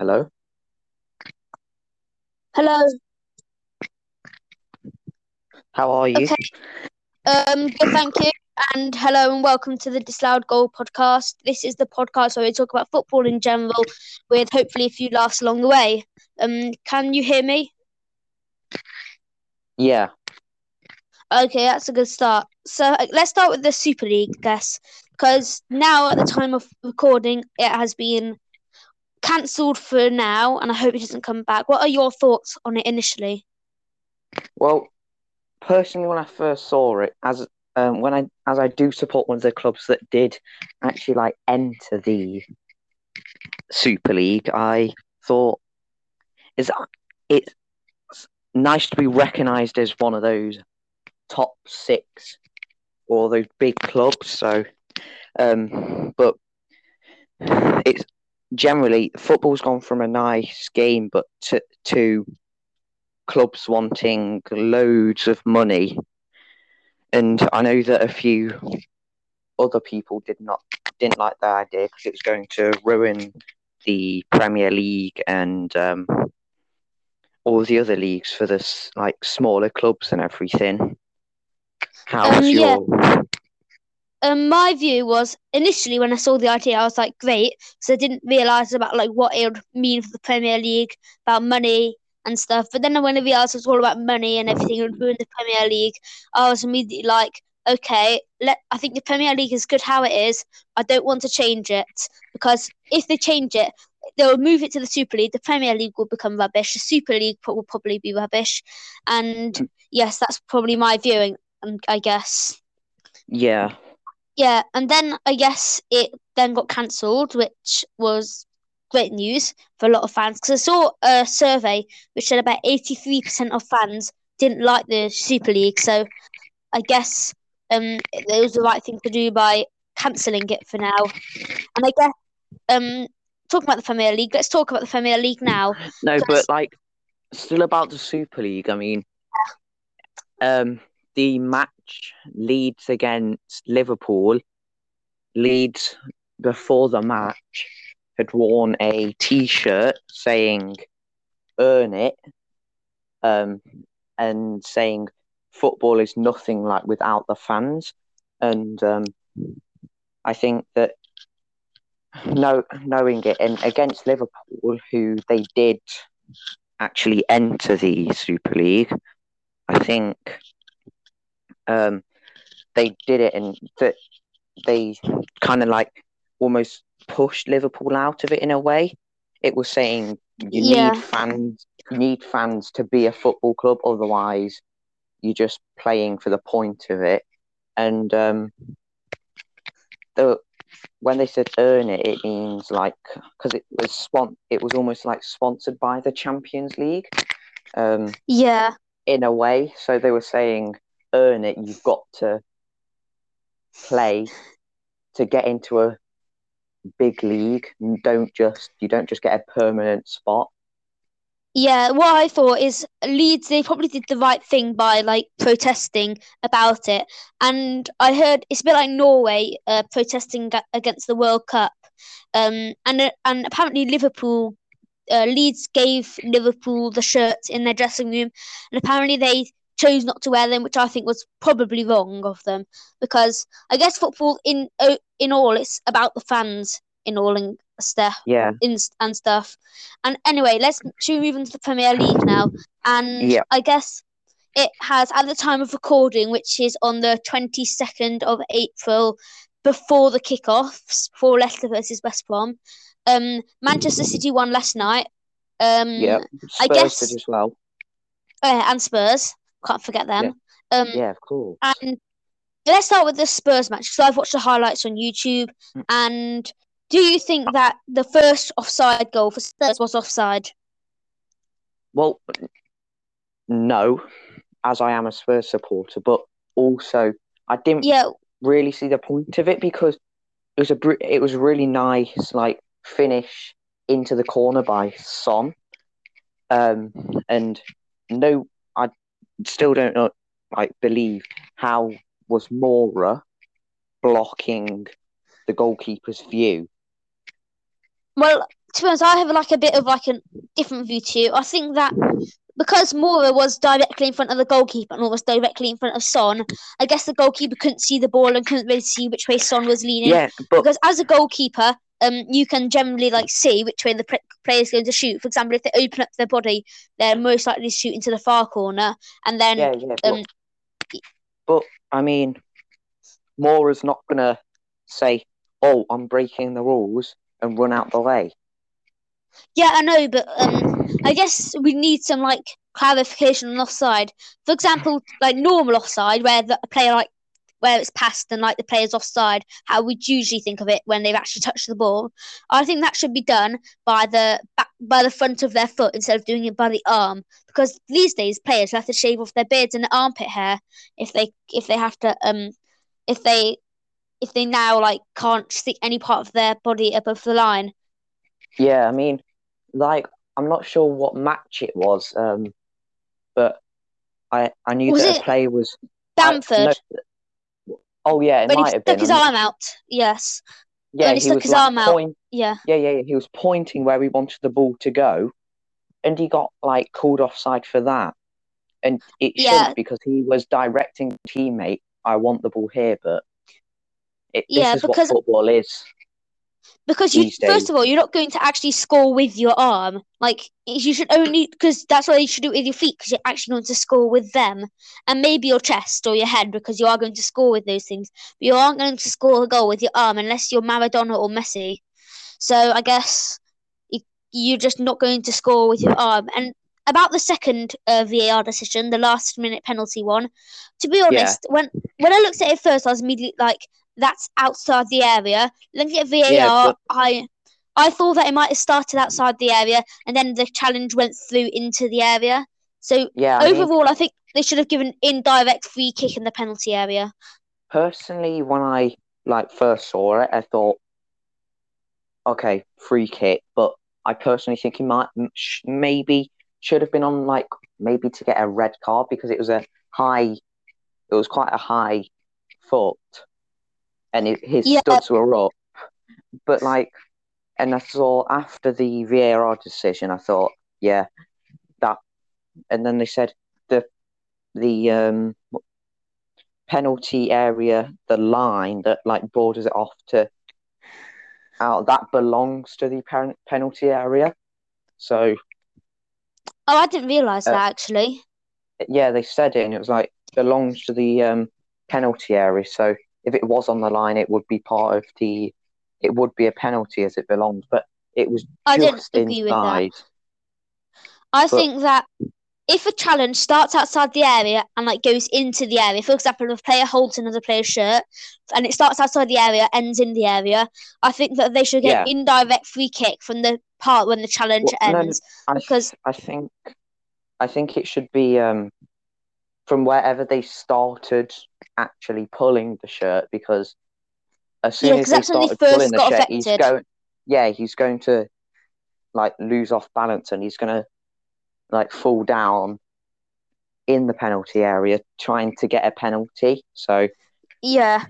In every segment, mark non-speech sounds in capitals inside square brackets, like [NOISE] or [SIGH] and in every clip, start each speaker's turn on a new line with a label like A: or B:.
A: Hello.
B: Hello.
A: How are you?
B: Okay. Um, good, thank you. And hello and welcome to the Disallowed Goal podcast. This is the podcast where we talk about football in general with hopefully a few laughs along the way. Um, can you hear me?
A: Yeah.
B: Okay, that's a good start. So uh, let's start with the Super League, I guess, because now at the time of recording, it has been cancelled for now, and I hope it doesn't come back. What are your thoughts on it initially?
A: Well, personally, when I first saw it, as um, when I as I do support one of the clubs that did actually like enter the Super League, I thought is it's nice to be recognised as one of those top six or those big clubs. So, um, but it's generally football's gone from a nice game, but to to clubs wanting loads of money, and I know that a few other people did not didn't like the idea because it was going to ruin the Premier League and um, all the other leagues for this like smaller clubs and everything. How's
B: Um, yeah. Um, my view was initially when I saw the idea, I was like, great, because I didn't realize about like what it would mean for the Premier League about money and stuff. But then when I realized it was all about money and everything it would ruin the Premier League, I was immediately like, okay, let I think the Premier League is good how it is. I don't want to change it because if they change it, they'll move it to the Super League. The Premier League will become rubbish. The Super League will probably be rubbish. And yes, that's probably my viewing. um, I guess.
A: yeah
B: Yeah, and then I guess it then got cancelled, which was great news for a lot of fans. Because I saw a survey which said about 83% of fans didn't like the Super League. So I guess um, it was the right thing to do by cancelling it for now. And I guess um, talking about the Premier League, let's talk about the Premier League now.
A: No, but like still about the Super League. I mean, um, the match Leeds against Liverpool. Leeds before the match had worn a T-shirt saying "Earn it," um, and saying football is nothing like without the fans. And um, I think that know, knowing it and against Liverpool, who they did actually enter the Super League, I think um, they did it and that they kind of like almost pushed Liverpool out of it in a way. It was saying you
B: Yeah.
A: need fans, you need fans to be a football club, otherwise you're just playing for the point of it. And um, the when they said earn it, it means like because it was spon- it was almost like sponsored by the Champions League, um,
B: Yeah,
A: in a way. So they were saying earn it. You've got to play to get into a big league. You don't just you don't just get a permanent spot.
B: Yeah, what I thought is Leeds, they probably did the right thing by like protesting about it. And I heard it's a bit like Norway uh, protesting against the World Cup. Um, and uh, and apparently Liverpool, uh, Leeds gave Liverpool the shirts in their dressing room, and apparently they chose not to wear them, which I think was probably wrong of them because I guess football in in all it's about the fans in all and stuff
A: Yeah,
B: in, and stuff. And anyway, let's should we move into the Premier League now. And
A: Yeah.
B: I guess it has at the time of recording, which is on the twenty second of April, before the kickoffs for Leicester versus West Brom. Um, Manchester City won last night. Um,
A: yeah.
B: I guess-
A: as well.
B: uh, and Spurs can't forget them. Um,
A: Yeah, of course.
B: and let's start with the Spurs match because I've watched the highlights on YouTube.
A: Mm.
B: And do you think that the first offside goal for Spurs was offside?
A: Well, no, as I am a Spurs supporter, but also I didn't
B: Yeah,
A: really see the point of it because it was a br- it was really nice like finish into the corner by Son, um, and no, still don't know, like believe how was Moura blocking the goalkeeper's view.
B: Well, to be honest, I have like a bit of like a different view to you. I think that because Moura was directly in front of the goalkeeper and almost directly in front of Son, I guess the goalkeeper couldn't see the ball and couldn't really see which way Son was leaning.
A: Yeah, but
B: Because as a goalkeeper, um, you can generally like see which way the pl- player is going to shoot. For example, if they open up their body, they're most likely shooting to shoot into the far corner, and then
A: yeah, yeah. But,
B: um,
A: but I mean, Moura's not gonna say, "Oh, I'm breaking the rules," and run out the way.
B: Yeah, I know, but um, I guess we need some like clarification on offside. For example, like normal offside, where the player like where it's passed and like the player's offside, how we'd usually think of it when they've actually touched the ball. I think that should be done by the back by the front of their foot instead of doing it by the arm. Because these days players have to shave off their beards and their armpit hair if they if they have to um if they if they now like can't stick any part of their body above the line.
A: Yeah, I mean, like I'm not sure what match it was, um, but I I knew
B: Was
A: that a player was. I-
B: Bamford.
A: no, oh yeah, it
B: when he
A: might have
B: stuck
A: been.
B: his arm out. Yes.
A: Yeah,
B: when he stuck
A: was
B: his
A: like
B: arm out.
A: point-
B: Yeah.
A: Yeah, yeah, yeah. He was pointing where he wanted the ball to go, and he got like called offside for that. And it
B: Yeah.
A: shouldn't because he was directing teammate. I want the ball here, but it,
B: Yeah,
A: this is
B: because-
A: what football is.
B: Because you first of all, you're not going to actually score with your arm. Like you should only because that's what you should do with your feet because you're actually going to score with them, and maybe your chest or your head because you are going to score with those things. But you aren't going to score a goal with your arm unless you're Maradona or Messi. So I guess you, you're just not going to score with your arm. And about the second uh, VAR decision, the last minute penalty one, to be honest, when when I looked at it first, I was immediately like, "That's outside the area." Looking at VAR,
A: Yeah, but-
B: I I thought that it might have started outside the area and then the challenge went through into the area. So
A: Yeah, I mean,
B: overall, I think they should have given indirect free kick in the penalty area.
A: personally, when I like first saw it, I thought, okay, free kick. But I personally think he might sh- maybe should have been on like maybe to get a red card because it was a high, it was quite a high foot, and it, his
B: Yeah.
A: studs were up. But like, and I saw after the VAR decision, I thought, yeah, that, and then they said the the um penalty area, the line that like borders it off to out that belongs to the pen- penalty area. So
B: Oh, I didn't realise
A: Uh,
B: that actually.
A: yeah, they said it, and it was like belongs to the um penalty area. So if it was on the line, it would be part of the. It would be a penalty as it belonged, but it was
B: I didn't
A: just
B: agree with that.
A: inside.
B: I
A: but-
B: think that if a challenge starts outside the area and like goes into the area, for example, if a player holds another player's shirt and it starts outside the area, ends in the area, I think that they should get
A: Yeah.
B: indirect free kick from the part when the challenge
A: Well, no,
B: ends.
A: I
B: Because-
A: I think I think it should be um from wherever they started actually pulling the shirt because as soon
B: Yeah,
A: as
B: 'cause
A: they
B: that's when they
A: started pulling the shirt, he's going yeah, he's going to like lose off balance and he's gonna like fall down in the penalty area trying to get a penalty. So
B: Yeah,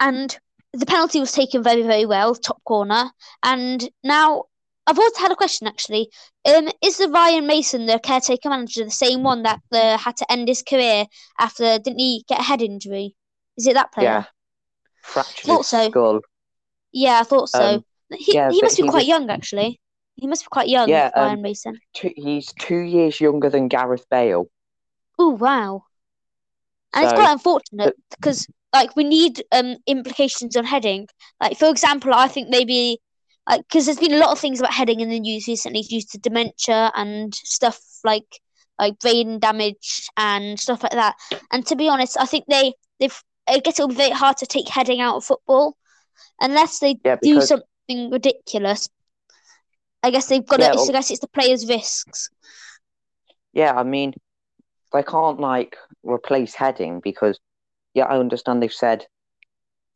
B: and the penalty was taken very, very well, top corner. And now I've also had a question actually. Um, is the Ryan Mason, the caretaker manager, the same one that uh, had to end his career after didn't he get a head injury? Is it that player?
A: yeah. Fractured
B: Thought so.
A: skull.
B: Yeah, I thought so.
A: Um,
B: he
A: yeah,
B: he must be
A: he
B: quite
A: was-
B: young actually. He must be quite young,
A: Yeah, um,
B: Ryan Mason.
A: Two, he's two years younger than Gareth Bale.
B: Oh wow. And it's quite unfortunate because like we need um implications on heading. Like for example, I think maybe Uh, like because there's been a lot of things about heading in the news recently due to dementia and stuff like like brain damage and stuff like that. And to be honest, I think they they've it gets it'll be very hard to take heading out of football unless they
A: Yeah,
B: do something ridiculous. I guess they've got
A: Yeah,
B: to.
A: well-
B: I guess it's the players' risks.
A: Yeah, I mean, they can't like replace heading because, yeah, I understand they've said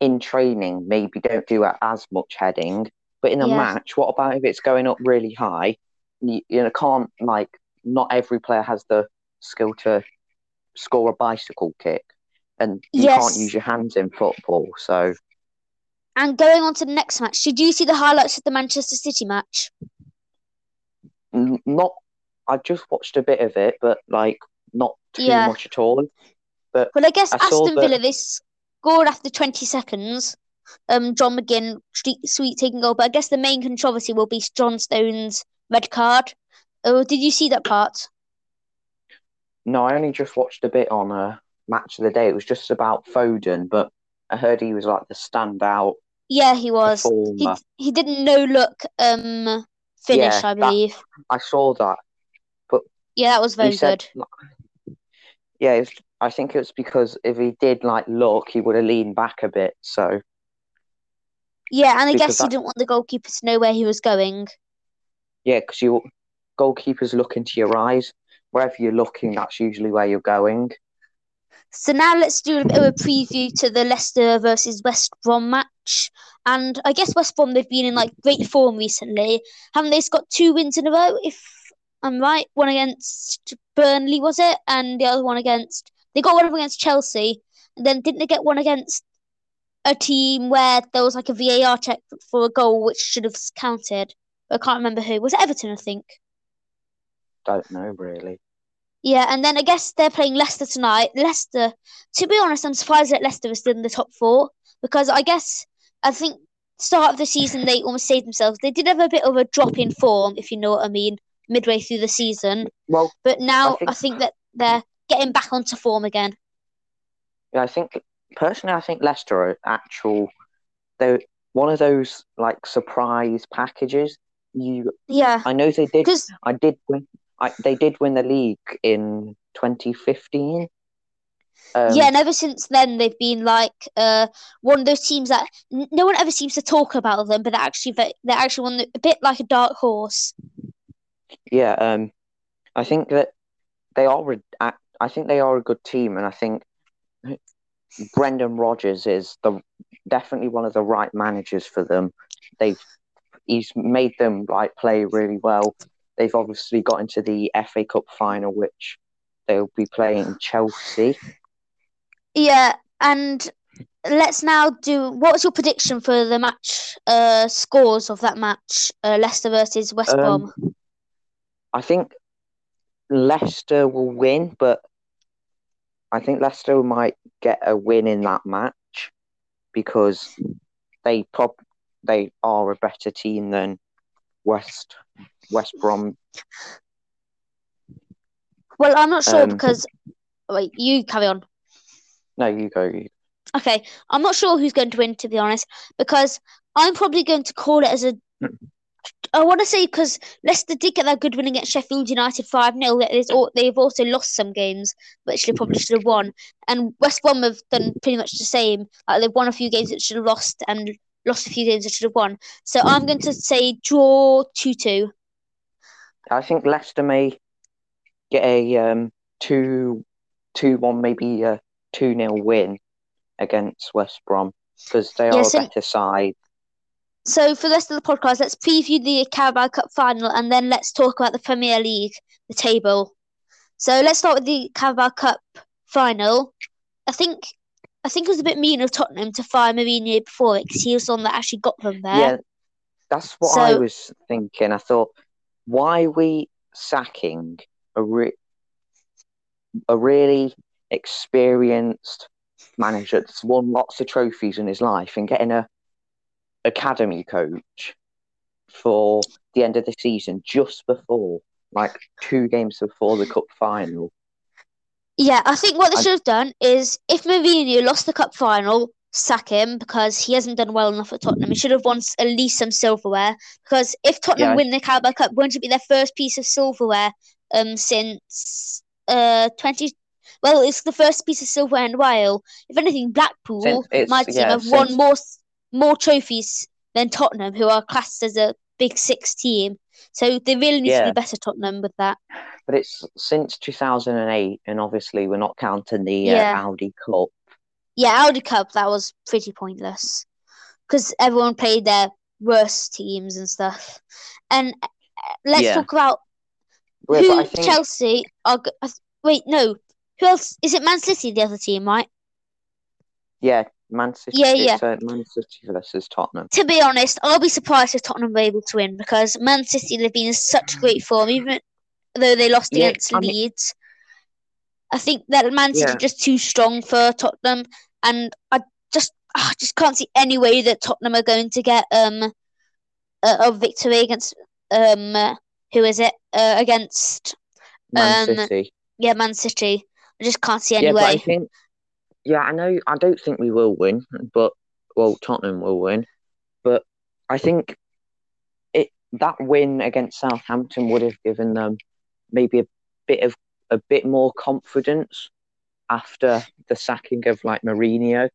A: in training maybe don't do as much heading, but in a
B: Yeah.
A: match, what about if it's going up really high? You, you know, can't like not every player has the skill to score a bicycle kick, and you
B: Yes.
A: can't use your hands in football. So
B: And going on to the next match, did you see the highlights of the Manchester City match?
A: Not. I just watched a bit of it, but like not too
B: Yeah.
A: much at all.
B: But well, I guess
A: I
B: Aston
A: that-
B: Villa they scored after 20 seconds. Um, John McGinn, sweet taking goal. But I guess the main controversy will be John Stones' red card. Oh, did you see that part?
A: No, I only just watched a bit on a match of the day. It was just about Foden, but I heard he was like the standout
B: Yeah, he was. He
A: performer.
B: he didn't no look um finish,
A: Yeah,
B: I
A: that-
B: believe.
A: I saw that.
B: But yeah, that was very
A: said,
B: good.
A: yeah, it's, I think it was because if he did like look, he would have leaned back a bit. So
B: Yeah, and I
A: because
B: guess he
A: that-
B: didn't want the goalkeeper to know where he was going.
A: yeah, because you goalkeepers look into your eyes. Wherever you're looking, that's usually where you're going.
B: So now let's do a bit of a preview to the Leicester versus West Brom match. And I guess West Brom they've been in like great form recently. Haven't they got two wins in a row, if I'm right? One against Burnley, was it? And the other one against they got one against Chelsea. And then didn't they get one against a team where there was like a VAR check for a goal which should have counted? I can't remember who. Was it Everton, I think?
A: Don't know really.
B: Yeah, and then I guess they're playing Leicester tonight. Leicester, to be honest, I'm surprised that Leicester is still in the top four because I guess I think start of the season they almost saved themselves. They did have a bit of a drop in form, if you know what I mean, midway through the season.
A: Well,
B: But now
A: I
B: I
A: think-
B: think that they're getting back onto form again.
A: yeah, I think personally, I think Leicester are actual. They're one of those like surprise packages. You,
B: Yeah,
A: I know they did.
B: because
A: I did win. I they did win the league in 2015. Um,
B: yeah, and ever since then they've been like uh one of those teams that n- no one ever seems to talk about them, but they're actually they're actually one a bit like a dark horse.
A: Yeah, um, I think that they are. I think they are a good team, and I think Brendan Rodgers is the definitely one of the right managers for them. They've he's made them like play really well. They've obviously got into the FA Cup final, which they'll be playing Chelsea.
B: Yeah, and let's now do what's your prediction for the match uh scores of that match, uh, Leicester versus West
A: Um,
B: Brom?
A: I think Leicester will win, but I think Leicester might get a win in that match because they prob they are a better team than West West Brom.
B: Well, I'm not sure
A: um,
B: because wait, you carry on.
A: No, you go. You,
B: Okay, I'm not sure who's going to win to be honest because I'm probably going to call it as a. I want to say because Leicester did get that good win against Sheffield United 5 0. They've also lost some games, which they probably should have won. And West Brom have done pretty much the same. Like they've won a few games that should have lost and lost a few games that should have won. So I'm going to say draw 2 2.
A: I think Leicester may get a um two two one maybe a two 0 win against West Brom because they are
B: Yes,
A: a better side.
B: So for the rest of the podcast, let's preview the Carabao Cup final and then let's talk about the Premier League, the table. So let's start with the Carabao Cup final. I think I think it was a bit mean of Tottenham to fire Mourinho before it because he was the one that actually got them there.
A: Yeah, that's what I was thinking. I thought, why are we sacking a re- a really experienced manager that's won lots of trophies in his life and getting a academy coach for the end of the season just before, like two games before the cup final?
B: Yeah, I think what they should have done is if Mourinho lost the cup final, sack him because he hasn't done well enough at Tottenham. He should have won at least some silverware because if Tottenham
A: Yeah.
B: win the Carabao Cup, won't it be their first piece of silverware um since uh twenty? Well, it's the first piece of silverware in a while. If anything, Blackpool,
A: Since
B: my team,
A: yeah,
B: have won more more trophies than Tottenham, who are classed as a Big Six team. So they really need to be better, Tottenham, with that.
A: But it's since 2008, and obviously we're not counting the
B: Yeah.
A: uh, Audi Cup.
B: Yeah, Audi Cup, that was pretty pointless because everyone played their worst teams and stuff. And uh, let's
A: Yeah.
B: talk about
A: Well,
B: who
A: think
B: Chelsea are. go- Wait, no. Who else? Is it Man City, the other team, right?
A: Yeah, Man City.
B: Yeah, yeah.
A: Uh, Man City versus Tottenham.
B: To be honest, I'll be surprised if Tottenham were able to win because Man City they've been in such great form, even though they lost
A: Yeah,
B: against
A: I mean-
B: Leeds. I think that Man City
A: Yeah.
B: are just too strong for Tottenham, and I just I just can't see any way that Tottenham are going to get um a, a victory against um uh, who is it uh, against
A: Man
B: Um,
A: City.
B: yeah Man City. I just can't see any
A: yeah, but I
B: way.
A: think. Yeah, I know. I don't think we will win, but well, Tottenham will win. But I think it that win against Southampton would have given them maybe a bit of a bit more confidence after the sacking of like Mourinho,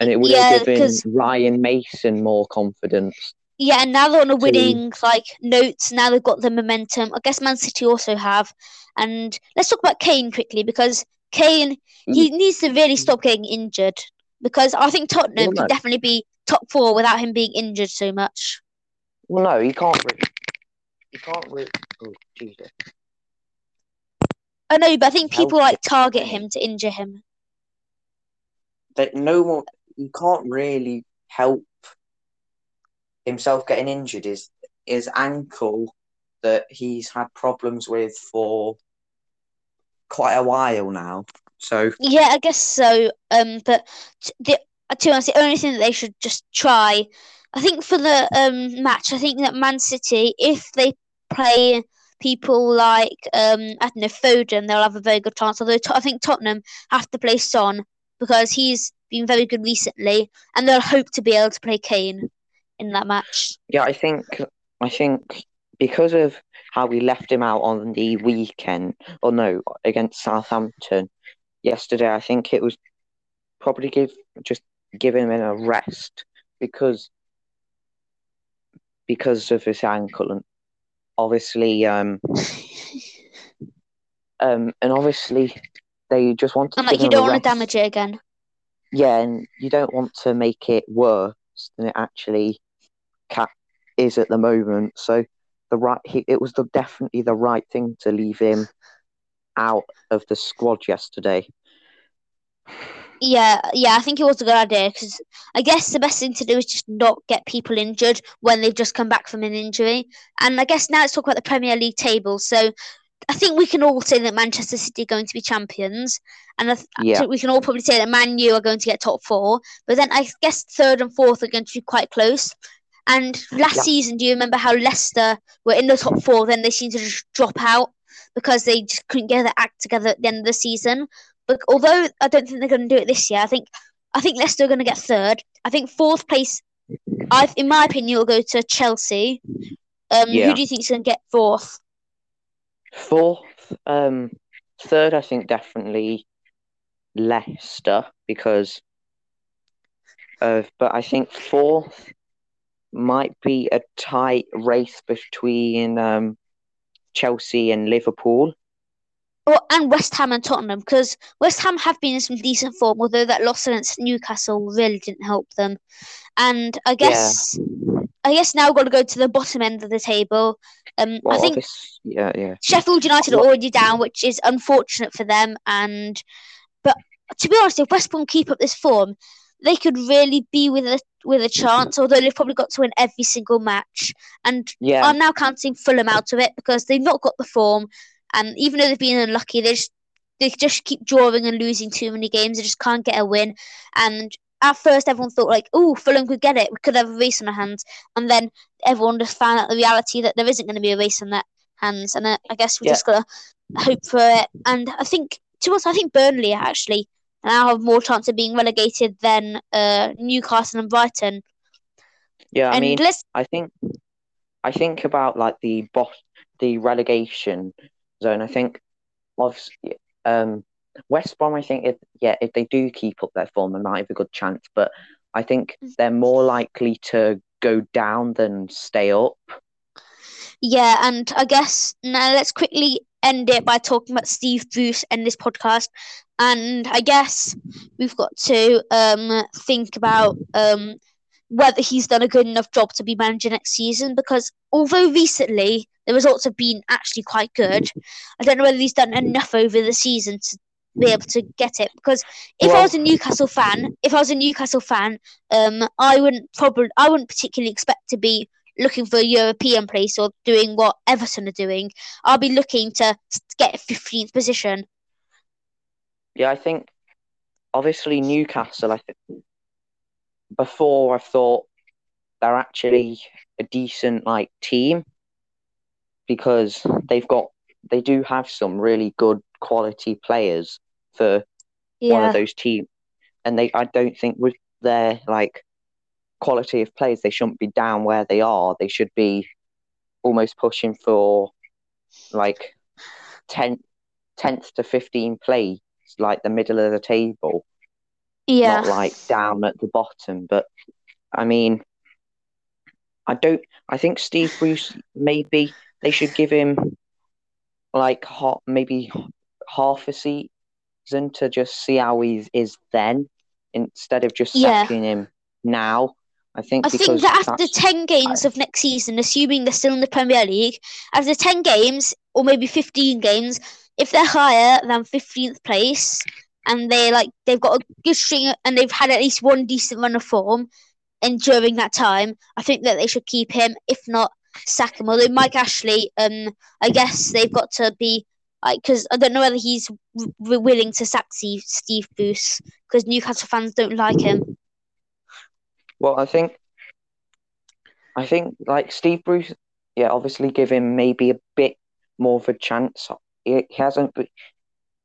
A: and it would
B: Yeah,
A: have given
B: 'cause-
A: Ryan Mason more confidence.
B: Yeah, and now they're on a
A: to-
B: winning like notes. Now they've got the momentum. I guess Man City also have. And let's talk about Kane quickly because Kane he mm. needs to really stop getting injured because I think Tottenham
A: Well, no.
B: could definitely be top four without him being injured so much.
A: Well, no, he can't. Really, he can't. Really, oh, Jesus.
B: I know, but I think people like target him to injure him.
C: that no one he can't really help himself getting injured is his ankle that he's had problems with for quite a while now. So
B: Yeah, I guess so. Um, but the to be honest, the only thing that they should just try, I think for the um match, I think that Man City, if they play people like um I don't know Foden, they'll have a very good chance. Although I think Tottenham have to play Son because he's been very good recently, and they'll hope to be able to play Kane in that match.
A: Yeah, I think I think because of how we left him out on the weekend, or no, against Southampton yesterday, I think it was probably give just giving him a rest because because of his ankle and obviously um [LAUGHS] um and obviously they just want to
B: And like you don't want to damage it again.
A: Yeah, and you don't want to make it worse than it actually ca- is at the moment. So the right, he, it was the definitely the right thing to leave him out of the squad yesterday.
B: Yeah, yeah, I think it was a good idea because I guess the best thing to do is just not get people injured when they've just come back from an injury. And I guess now let's talk about the Premier League table. So I think we can all say that Manchester City are going to be champions, and I th-
A: Yeah.
B: we can all probably say that Man U are going to get top four. But then I guess third and fourth are going to be quite close. And last
A: Yeah.
B: season, do you remember how Leicester were in the top four? Then they seemed to just drop out because they just couldn't get their act together at the end of the season. But although I don't think they're going to do it this year, I think I think Leicester are going to get third. I think fourth place, I in my opinion, will go to Chelsea. Um,
A: Yeah.
B: Who do you think is going to get fourth?
A: Fourth, um, third, I think definitely Leicester because of, but I think fourth might be a tight race between um Chelsea and Liverpool.
B: Oh, and West Ham and Tottenham because West Ham have been in some decent form, although that loss against Newcastle really didn't help them. And I guess, I guess now we've got to go to the bottom end of the table. Um,
A: Well,
B: I think
A: yeah, yeah.
B: Sheffield United are already down, which is unfortunate for them. And but to be honest, if West Brom keep up this form, they could really be with a with a chance. Although they've probably got to win every single match. And
A: Yeah,
B: I'm now counting Fulham out of it because they've not got the form, and even though they've been unlucky, they just they just keep drawing and losing too many games. They just can't get a win. And at first, everyone thought like, "Oh, Fulham could get it. We could have a race on our hands." And then everyone just found out the reality that there isn't going to be a race on their hands. And uh, I guess we
A: Yeah.
B: just gotta hope for it. And I think to us, I think Burnley actually now have more chance of being relegated than uh, Newcastle and Brighton.
A: yeah. I mean,
B: let's
A: I think I think about like the bot the relegation zone. I think obviously um West Brom. I think if yeah, if they do keep up their form, they might have a good chance. But I think
B: Mm.
A: they're more likely to go down than stay up.
B: Yeah, and I guess now let's quickly end it by talking about Steve Bruce and this podcast. And I guess we've got to um, think about um, whether he's done a good enough job to be manager next season. Because although recently the results have been actually quite good, I don't know whether he's done enough over the season to be able to get it because if I was a Newcastle fan, if I was a Newcastle fan, um, I wouldn't probably I wouldn't particularly expect to be looking for a European place or doing what Everton are doing. I'll be looking to get fifteenth position.
A: Yeah, I think obviously Newcastle. I think before I thought they're actually a decent like team because they've got they do have some really good quality players for one of those teams, and they I don't think with their like quality of players they shouldn't be down where they are. They should be almost pushing for like 10th, 10th to 15 place, like the middle of the table
B: yeah,
A: not like down at the bottom. But I mean, I don't. I think Steve Bruce maybe they should give him like ha- maybe half a season to just see how he is then, instead of just
B: Yeah.
A: sacking him now. I think
B: I think that after ten games of next season, assuming they're still in the Premier League, after ten games or maybe fifteen games, if they're higher than fifteenth place and they like they've got a good string and they've had at least one decent run of form, and during that time, I think that they should keep him. If not, sack him. Although Mike Ashley, um, I guess they've got to be like because I don't know whether he's willing to sack Steve, Steve Bruce because Newcastle fans don't like him.
A: Well, I think, I think like Steve Bruce, yeah, obviously give him maybe a bit more of a chance. He, he hasn't,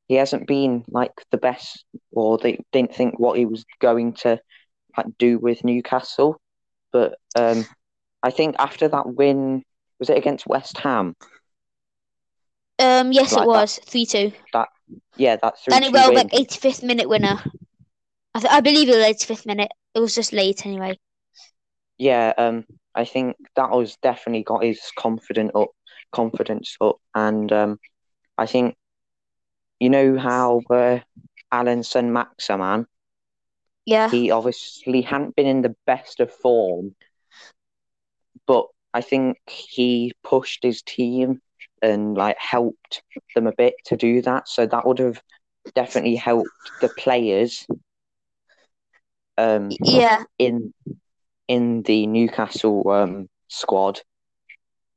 A: he hasn't been like the best, or they didn't think what he was going to like, do with Newcastle. But um, I think after that win, was it against West Ham?
B: Um, yes,
A: Like
B: it was three two.
A: That Yeah, that three
B: Danny Welbeck, 85th minute winner. I, th- I believe it was 85th minute. It was just late anyway.
A: Yeah, um, I think that was definitely got his confident up, confidence up, and um, I think you know how uh, Allan Saint-Maximin,
B: Yeah,
A: he obviously hadn't been in the best of form, but I think he pushed his team and like helped them a bit to do that, so that would have definitely helped the players. Um,
B: yeah,
A: in in the Newcastle um squad.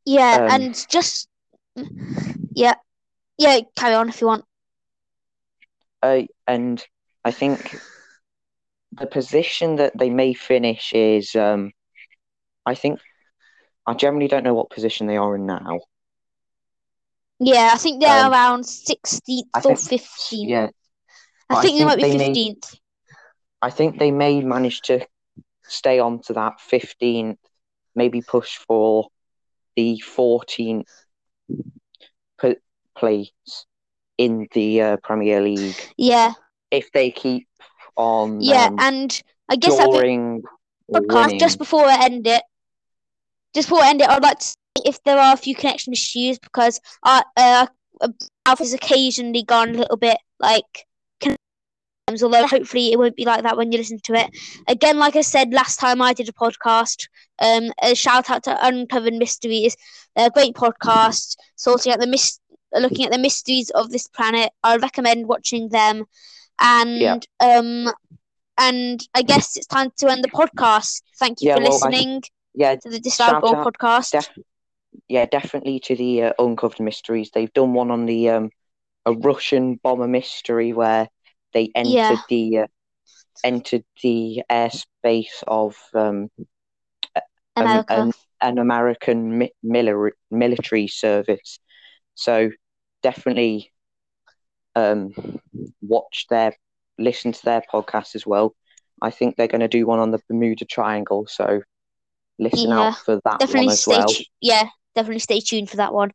B: yeah,
A: Um,
B: and just yeah, yeah. Carry on if you want.
A: Uh, and I think the position that they may finish is um I think I generally don't know what position they are in now.
B: Yeah, I think they're
A: Um,
B: around 16th or 15th.
A: Yeah,
B: I
A: I
B: think they might be 15th.
A: I think they may manage to stay on to that 15th, maybe push for the 14th p- place in the uh, Premier League
B: Yeah,
A: if they keep on
B: yeah,
A: um,
B: and I guess
A: drawing
B: podcast just before I end it. Just before I end it, I'd like to say if there are a few connection issues because I uh, Alf has occasionally gone a little bit like although hopefully it won't be like that when you listen to it. Again, like I said last time I did a podcast, um, a shout out to Uncovered Mysteries, They're a great podcast sorting out the mis- looking at the mysteries of this planet. I recommend watching them, and
A: Yeah.
B: um, and I guess it's time to end the podcast. Thank you
A: Yeah,
B: for
A: well, I-
B: listening
A: yeah,
B: to the Goal podcast.
A: def- yeah, definitely to the uh, uncovered mysteries. They've done one on the um a Russian bomber mystery where they entered
B: Yeah.
A: the uh, entered the airspace of um an-
B: America.
A: an, an American mi- military military service. So definitely um watch their listen to their podcast as well. I think they're going to do one on the Bermuda Triangle, so listen
B: Yeah,
A: out for that
B: definitely
A: one as well.
B: tu- yeah definitely stay tuned for that one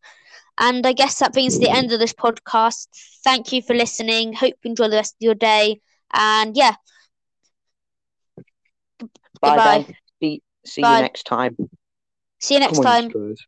B: and i guess that brings the end of this podcast thank you for listening hope you enjoy the rest of your day and yeah
A: Bye,
B: Goodbye.
A: See, see
B: Bye.
A: you next time.
B: see you next
A: Come
B: time
A: Spurs.